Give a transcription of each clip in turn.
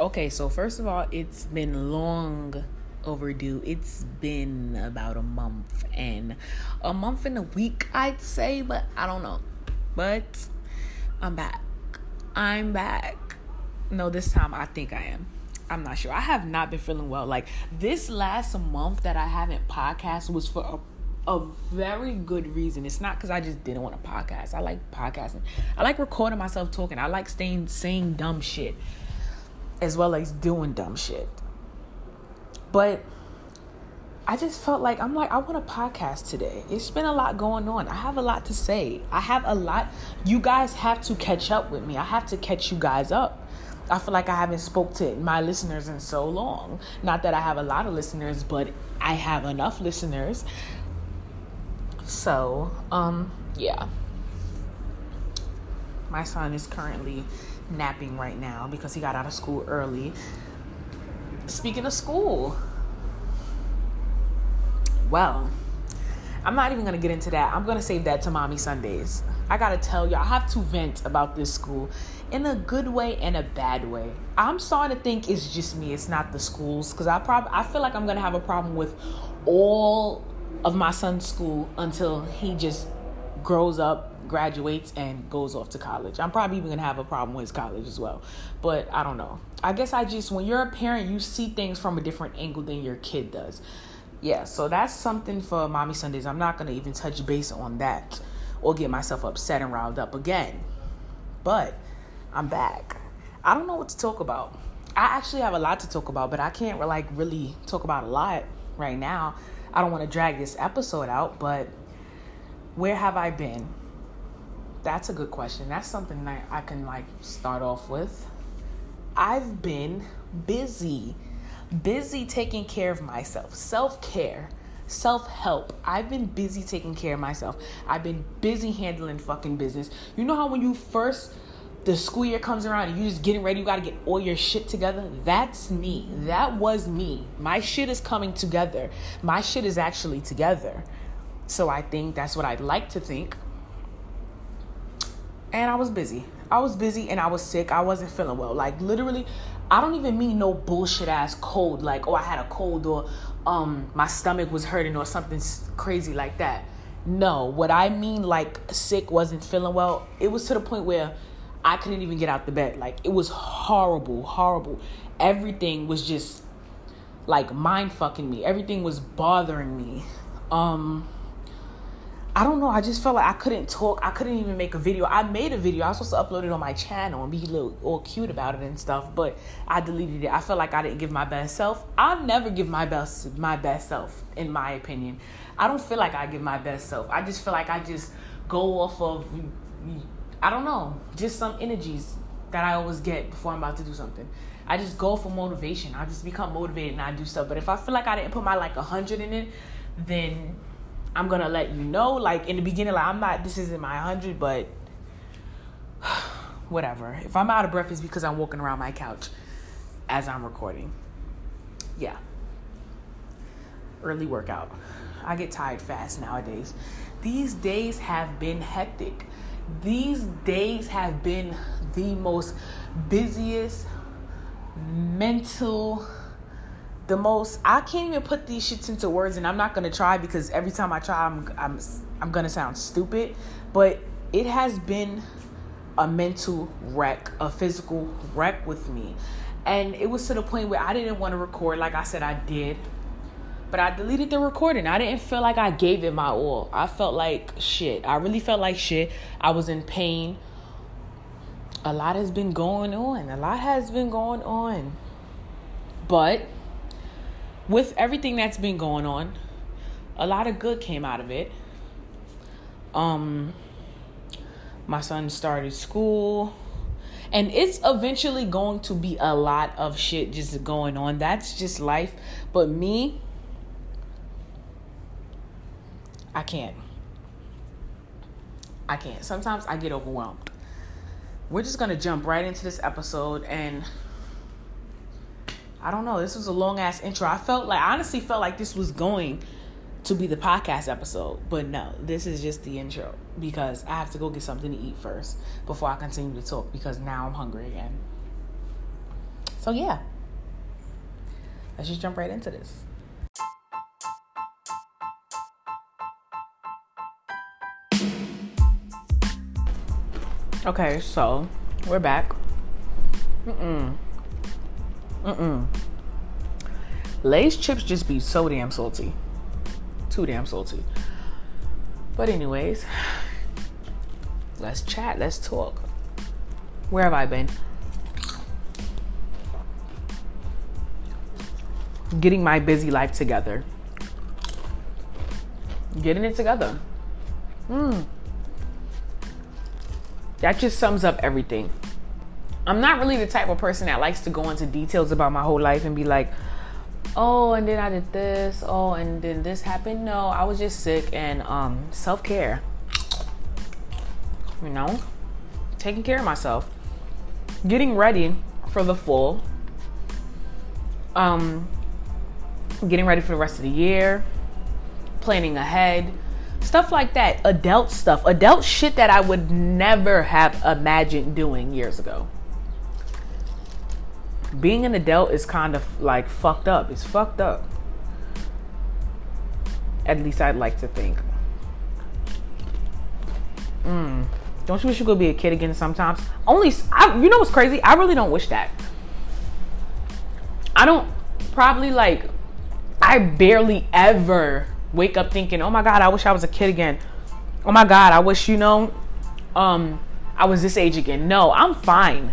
Okay, so first of all, it's been long overdue. It's been about a month and a month and a week, I'd say, but I don't know. But I'm back. I'm back. No, this time I think I am. I'm not sure. I have not been feeling well. Like this last month that I haven't podcast was for a, a very good reason. It's not because I just didn't want to podcast. I like podcasting. I like recording myself talking. I like staying saying dumb shit as well as doing dumb shit. But I just felt like I'm like I want a podcast today. It's been a lot going on. I have a lot to say. I have a lot. You guys have to catch up with me. I have to catch you guys up. I feel like I haven't spoke to my listeners in so long. Not that I have a lot of listeners, but I have enough listeners. So, um, yeah. My son is currently napping right now because he got out of school early. Speaking of school, well, I'm not even gonna get into that. I'm gonna save that to mommy Sundays. I gotta tell y'all, I have to vent about this school in a good way and a bad way. I'm starting to think it's just me, it's not the schools, because I probably I feel like I'm gonna have a problem with all of my son's school until he just grows up graduates and goes off to college. I'm probably even gonna have a problem with his college as well. But I don't know. I guess I just when you're a parent, you see things from a different angle than your kid does. Yeah, so that's something for Mommy Sundays. I'm not gonna even touch base on that or get myself upset and riled up again. But I'm back. I don't know what to talk about. I actually have a lot to talk about, but I can't like really talk about a lot right now. I don't want to drag this episode out, but where have I been? That's a good question. That's something that I can like start off with. I've been busy, busy taking care of myself, self care, self help. I've been busy taking care of myself. I've been busy handling fucking business. You know how when you first the school year comes around and you just getting ready, you got to get all your shit together. That's me. That was me. My shit is coming together. My shit is actually together. So I think that's what I'd like to think and I was busy. I was busy and I was sick. I wasn't feeling well. Like literally, I don't even mean no bullshit ass cold. Like oh I had a cold or um my stomach was hurting or something crazy like that. No, what I mean like sick wasn't feeling well. It was to the point where I couldn't even get out the bed. Like it was horrible, horrible. Everything was just like mind fucking me. Everything was bothering me. Um I don't know. I just felt like I couldn't talk. I couldn't even make a video. I made a video. I was supposed to upload it on my channel and be a little all cute about it and stuff, but I deleted it. I felt like I didn't give my best self. I never give my best my best self, in my opinion. I don't feel like I give my best self. I just feel like I just go off of I don't know, just some energies that I always get before I'm about to do something. I just go for motivation. I just become motivated and I do stuff. But if I feel like I didn't put my like a hundred in it, then I'm gonna let you know. Like in the beginning, like I'm not. This isn't my hundred, but whatever. If I'm out of breath, it's because I'm walking around my couch as I'm recording. Yeah. Early workout. I get tired fast nowadays. These days have been hectic. These days have been the most busiest mental the most I can't even put these shits into words and I'm not going to try because every time I try I'm I'm I'm going to sound stupid, but it has been a mental wreck, a physical wreck with me. And it was to the point where I didn't want to record like I said I did. But I deleted the recording. I didn't feel like I gave it my all. I felt like shit. I really felt like shit. I was in pain. A lot has been going on. A lot has been going on. But with everything that's been going on, a lot of good came out of it. Um, my son started school, and it's eventually going to be a lot of shit just going on. That's just life. But me, I can't. I can't. Sometimes I get overwhelmed. We're just gonna jump right into this episode and I don't know. This was a long ass intro. I felt like, I honestly felt like this was going to be the podcast episode, but no, this is just the intro because I have to go get something to eat first before I continue to talk because now I'm hungry again. So, yeah, let's just jump right into this. Okay, so we're back. Mm-mm. Mm-mm. Lay's chips just be so damn salty. Too damn salty. But anyways, let's chat, let's talk. Where have I been? Getting my busy life together. Getting it together. Mm that just sums up everything. I'm not really the type of person that likes to go into details about my whole life and be like, oh, and then I did this, oh, and then this happened. No, I was just sick and um, self care. You know, taking care of myself, getting ready for the fall, um, getting ready for the rest of the year, planning ahead. Stuff like that. Adult stuff. Adult shit that i would never have imagined doing years ago being an adult is kind of like fucked up it's fucked up at least i'd like to think mm. don't you wish you could be a kid again sometimes only I, you know what's crazy i really don't wish that i don't probably like i barely ever wake up thinking, "Oh my God, I wish I was a kid again." Oh my God, I wish you know, um, I was this age again. No, I'm fine.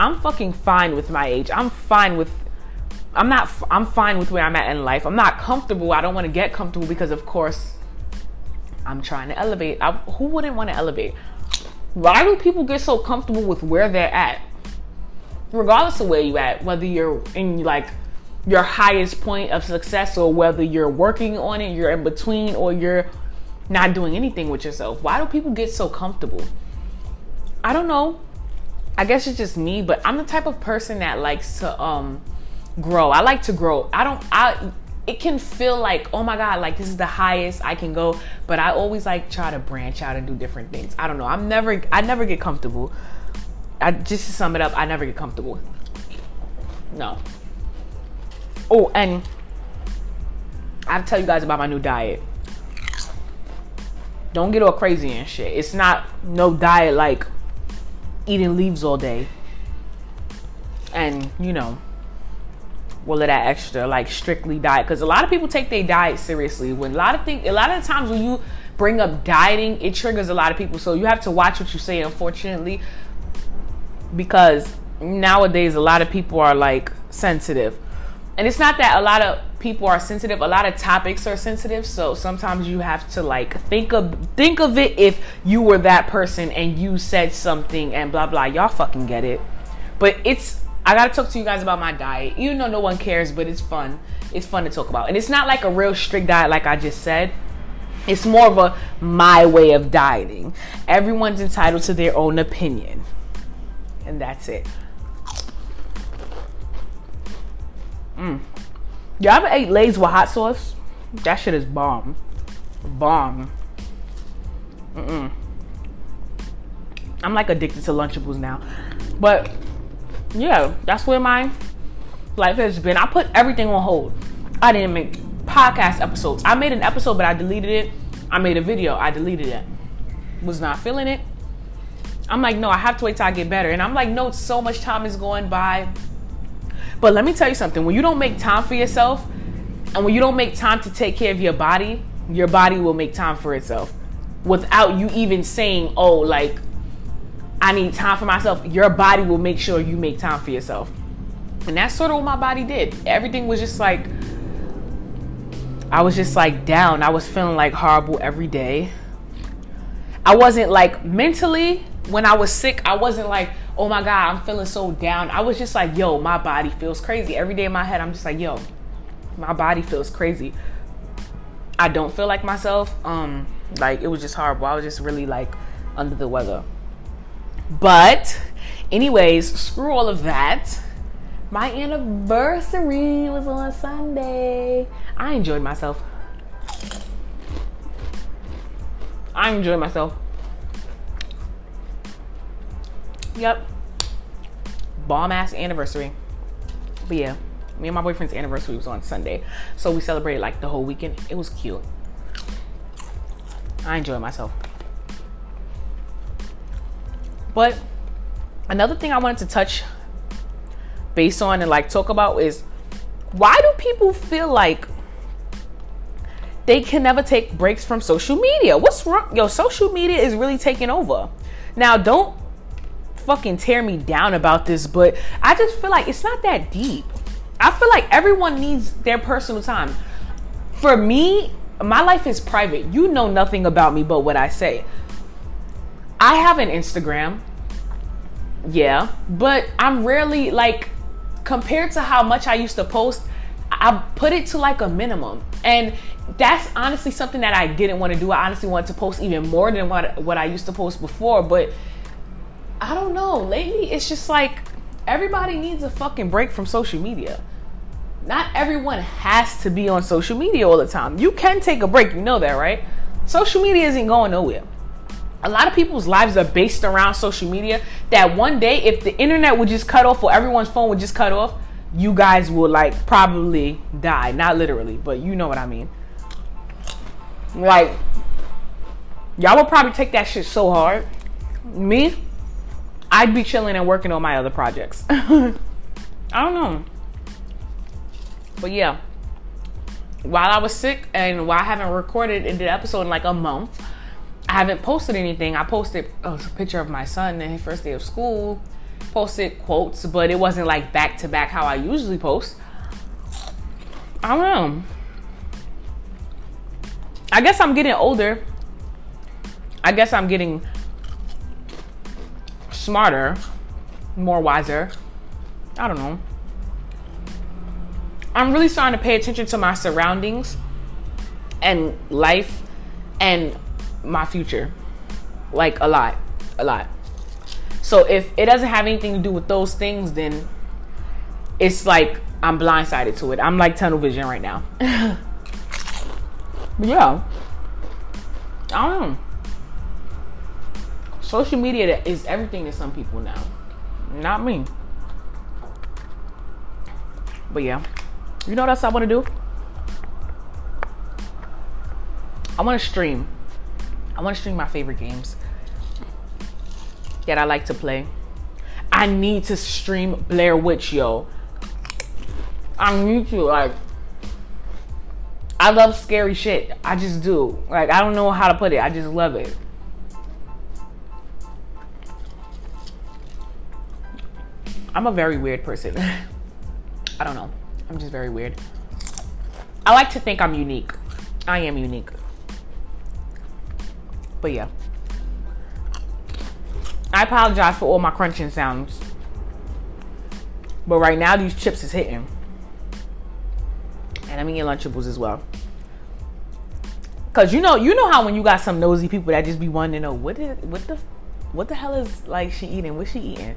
I'm fucking fine with my age. I'm fine with. I'm not. I'm fine with where I'm at in life. I'm not comfortable. I don't want to get comfortable because, of course, I'm trying to elevate. I, who wouldn't want to elevate? Why do people get so comfortable with where they're at? Regardless of where you at, whether you're in like your highest point of success or whether you're working on it, you're in between, or you're not doing anything with yourself. Why do people get so comfortable? I don't know. I guess it's just me, but I'm the type of person that likes to um grow. I like to grow. I don't I it can feel like, oh my God, like this is the highest I can go. But I always like try to branch out and do different things. I don't know. I'm never I never get comfortable. I just to sum it up, I never get comfortable. No. Oh, and I have to tell you guys about my new diet. Don't get all crazy and shit. It's not no diet like eating leaves all day. And, you know, all of that extra, like strictly diet. Because a lot of people take their diet seriously. When a lot of things, a lot of times when you bring up dieting, it triggers a lot of people. So you have to watch what you say, unfortunately, because nowadays a lot of people are like sensitive and it's not that a lot of people are sensitive. A lot of topics are sensitive so sometimes you have to like think of think of it if you were that person and you said something and blah blah. Y'all fucking get it. But it's i gotta talk to you guys about my diet. Even though no one cares but it's fun. It's fun to talk about. And it's not like a real strict diet like i just said. It's more of a my way of dieting. Everyone's entitled to their own opinion. And that's it. Mm. Y'all ever ate Lay's with hot sauce? That shit is bomb. Bomb. Mm-mm. I'm like addicted to Lunchables now. But yeah, that's where my life has been. I put everything on hold. I didn't make podcast episodes. I made an episode, but I deleted it. I made a video, I deleted it. Was not feeling it. I'm like, no, I have to wait till I get better. And I'm like, no, so much time is going by. But let me tell you something when you don't make time for yourself and when you don't make time to take care of your body, your body will make time for itself without you even saying, oh, like, I need time for myself. Your body will make sure you make time for yourself. And that's sort of what my body did. Everything was just like, I was just like down. I was feeling like horrible every day. I wasn't like mentally, when I was sick, I wasn't like, oh my God, I'm feeling so down. I was just like, yo, my body feels crazy. Every day in my head, I'm just like, yo, my body feels crazy. I don't feel like myself. Um, like it was just horrible. I was just really like under the weather. But, anyways, screw all of that. My anniversary was on Sunday. I enjoyed myself. I enjoyed myself. Yep. Bomb ass anniversary. But yeah, me and my boyfriend's anniversary was on Sunday. So we celebrated like the whole weekend. It was cute. I enjoyed myself. But another thing I wanted to touch based on and like talk about is why do people feel like they can never take breaks from social media? What's wrong? Yo, social media is really taking over. Now, don't fucking tear me down about this, but I just feel like it's not that deep. I feel like everyone needs their personal time. For me, my life is private. You know nothing about me but what I say. I have an Instagram. Yeah, but I'm rarely like compared to how much I used to post, I put it to like a minimum. And that's honestly something that I didn't want to do. I honestly wanted to post even more than what what I used to post before, but I don't know. Lately it's just like everybody needs a fucking break from social media. Not everyone has to be on social media all the time. You can take a break, you know that, right? Social media isn't going nowhere. A lot of people's lives are based around social media that one day if the internet would just cut off or everyone's phone would just cut off, you guys will like probably die. Not literally, but you know what I mean. Like, y'all will probably take that shit so hard. Me, I'd be chilling and working on my other projects. I don't know. But yeah, while I was sick and while I haven't recorded and did episode in like a month, I haven't posted anything. I posted a picture of my son in his first day of school, posted quotes, but it wasn't like back to back how I usually post. I don't know. I guess I'm getting older. I guess I'm getting smarter, more wiser. I don't know. I'm really starting to pay attention to my surroundings and life and my future. Like a lot. A lot. So if it doesn't have anything to do with those things, then it's like I'm blindsided to it. I'm like tunnel vision right now. but yeah. I don't know. Social media is everything to some people now. Not me. But yeah. You know what else I want to do? I want to stream. I want to stream my favorite games that I like to play. I need to stream Blair Witch, yo. I need to, like, I love scary shit. I just do. Like, I don't know how to put it. I just love it. I'm a very weird person. I don't know. I'm just very weird. I like to think I'm unique. I am unique. But yeah. I apologize for all my crunching sounds. But right now, these chips is hitting. And I'm eating Lunchables as well. Cause you know, you know how when you got some nosy people that just be wanting to know what is, what the, what the hell is like she eating? What's she eating?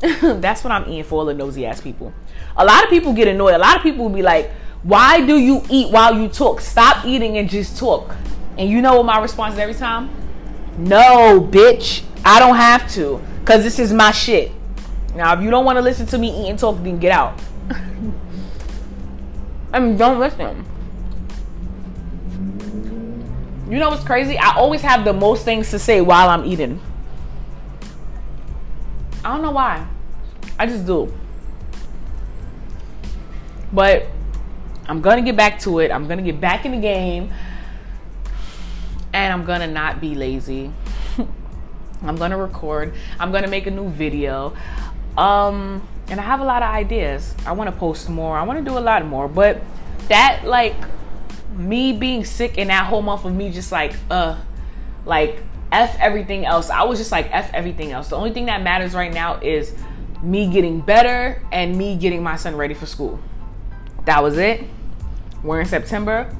That's what I'm eating for all the nosy ass people. A lot of people get annoyed. A lot of people will be like, why do you eat while you talk? Stop eating and just talk. And you know what my response is every time? No, bitch. I don't have to. Because this is my shit. Now, if you don't want to listen to me eat and talk, then get out. I mean, don't listen. You know what's crazy? I always have the most things to say while I'm eating. I don't know why. I just do. But I'm gonna get back to it. I'm gonna get back in the game. And I'm gonna not be lazy. I'm gonna record. I'm gonna make a new video. Um, and I have a lot of ideas. I wanna post more. I wanna do a lot more. But that like me being sick and that whole month of me just like uh like F everything else. I was just like, F everything else. The only thing that matters right now is me getting better and me getting my son ready for school. That was it. We're in September.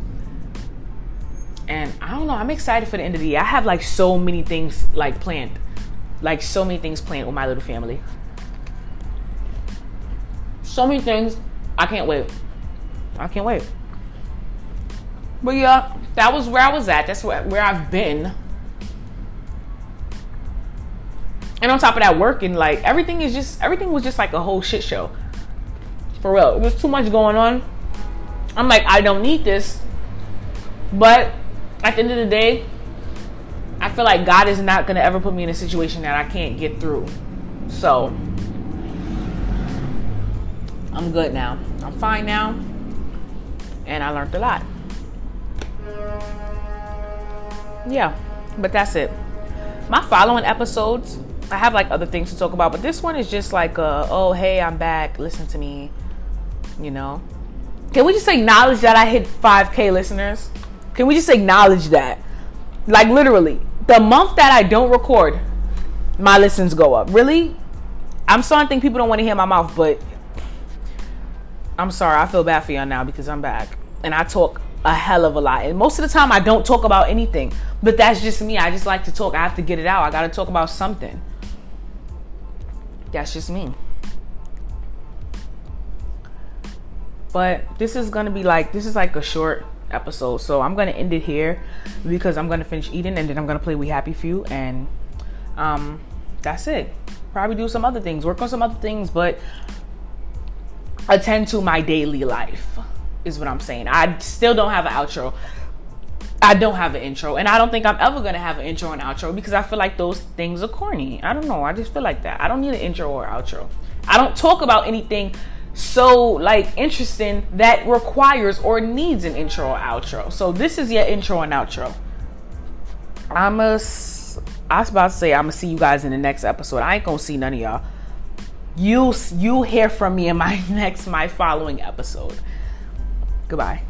And I don't know, I'm excited for the end of the year. I have like so many things like planned. Like so many things planned with my little family. So many things. I can't wait. I can't wait. But yeah, that was where I was at. That's where, where I've been and on top of that working like everything is just everything was just like a whole shit show For real. it was too much going on. I'm like, I don't need this. But at the end of the day, I feel like God is not to ever put me in a situation that I can't get through. So, I'm good now. I'm fine now. And I learned a lot. Yeah, but that's it. My following episodes, I have like other things to talk about, but this one is just like, uh, oh, hey, I'm back. Listen to me. You know? Can we just acknowledge that I hit 5K listeners? Can we just acknowledge that? Like, literally, the month that I don't record, my listens go up. Really? I'm starting to think people don't want to hear my mouth, but I'm sorry. I feel bad for y'all now because I'm back. And I talk a hell of a lot. And most of the time, I don't talk about anything. But that's just me. I just like to talk. I have to get it out. I got to talk about something. That's just me. But this is to be like, this is like a short episode. So I'm to end it here because I'm to finish eating and then I'm to play We Happy Few. And um, that's it. Probably do some other things, work on some other things, but attend to my daily life is what I'm saying. I still don't have an outro. I don't have an intro, and I don't think I'm ever gonna have an intro and outro because I feel like those things are corny. I don't know. I just feel like that. I don't need an intro or outro. I don't talk about anything so like interesting that requires or needs an intro or outro. So this is your intro and outro. I'm a. I was about to say I'm gonna see you guys in the next episode. I ain't gonna see none of y'all. You you hear from me in my next my following episode. Goodbye.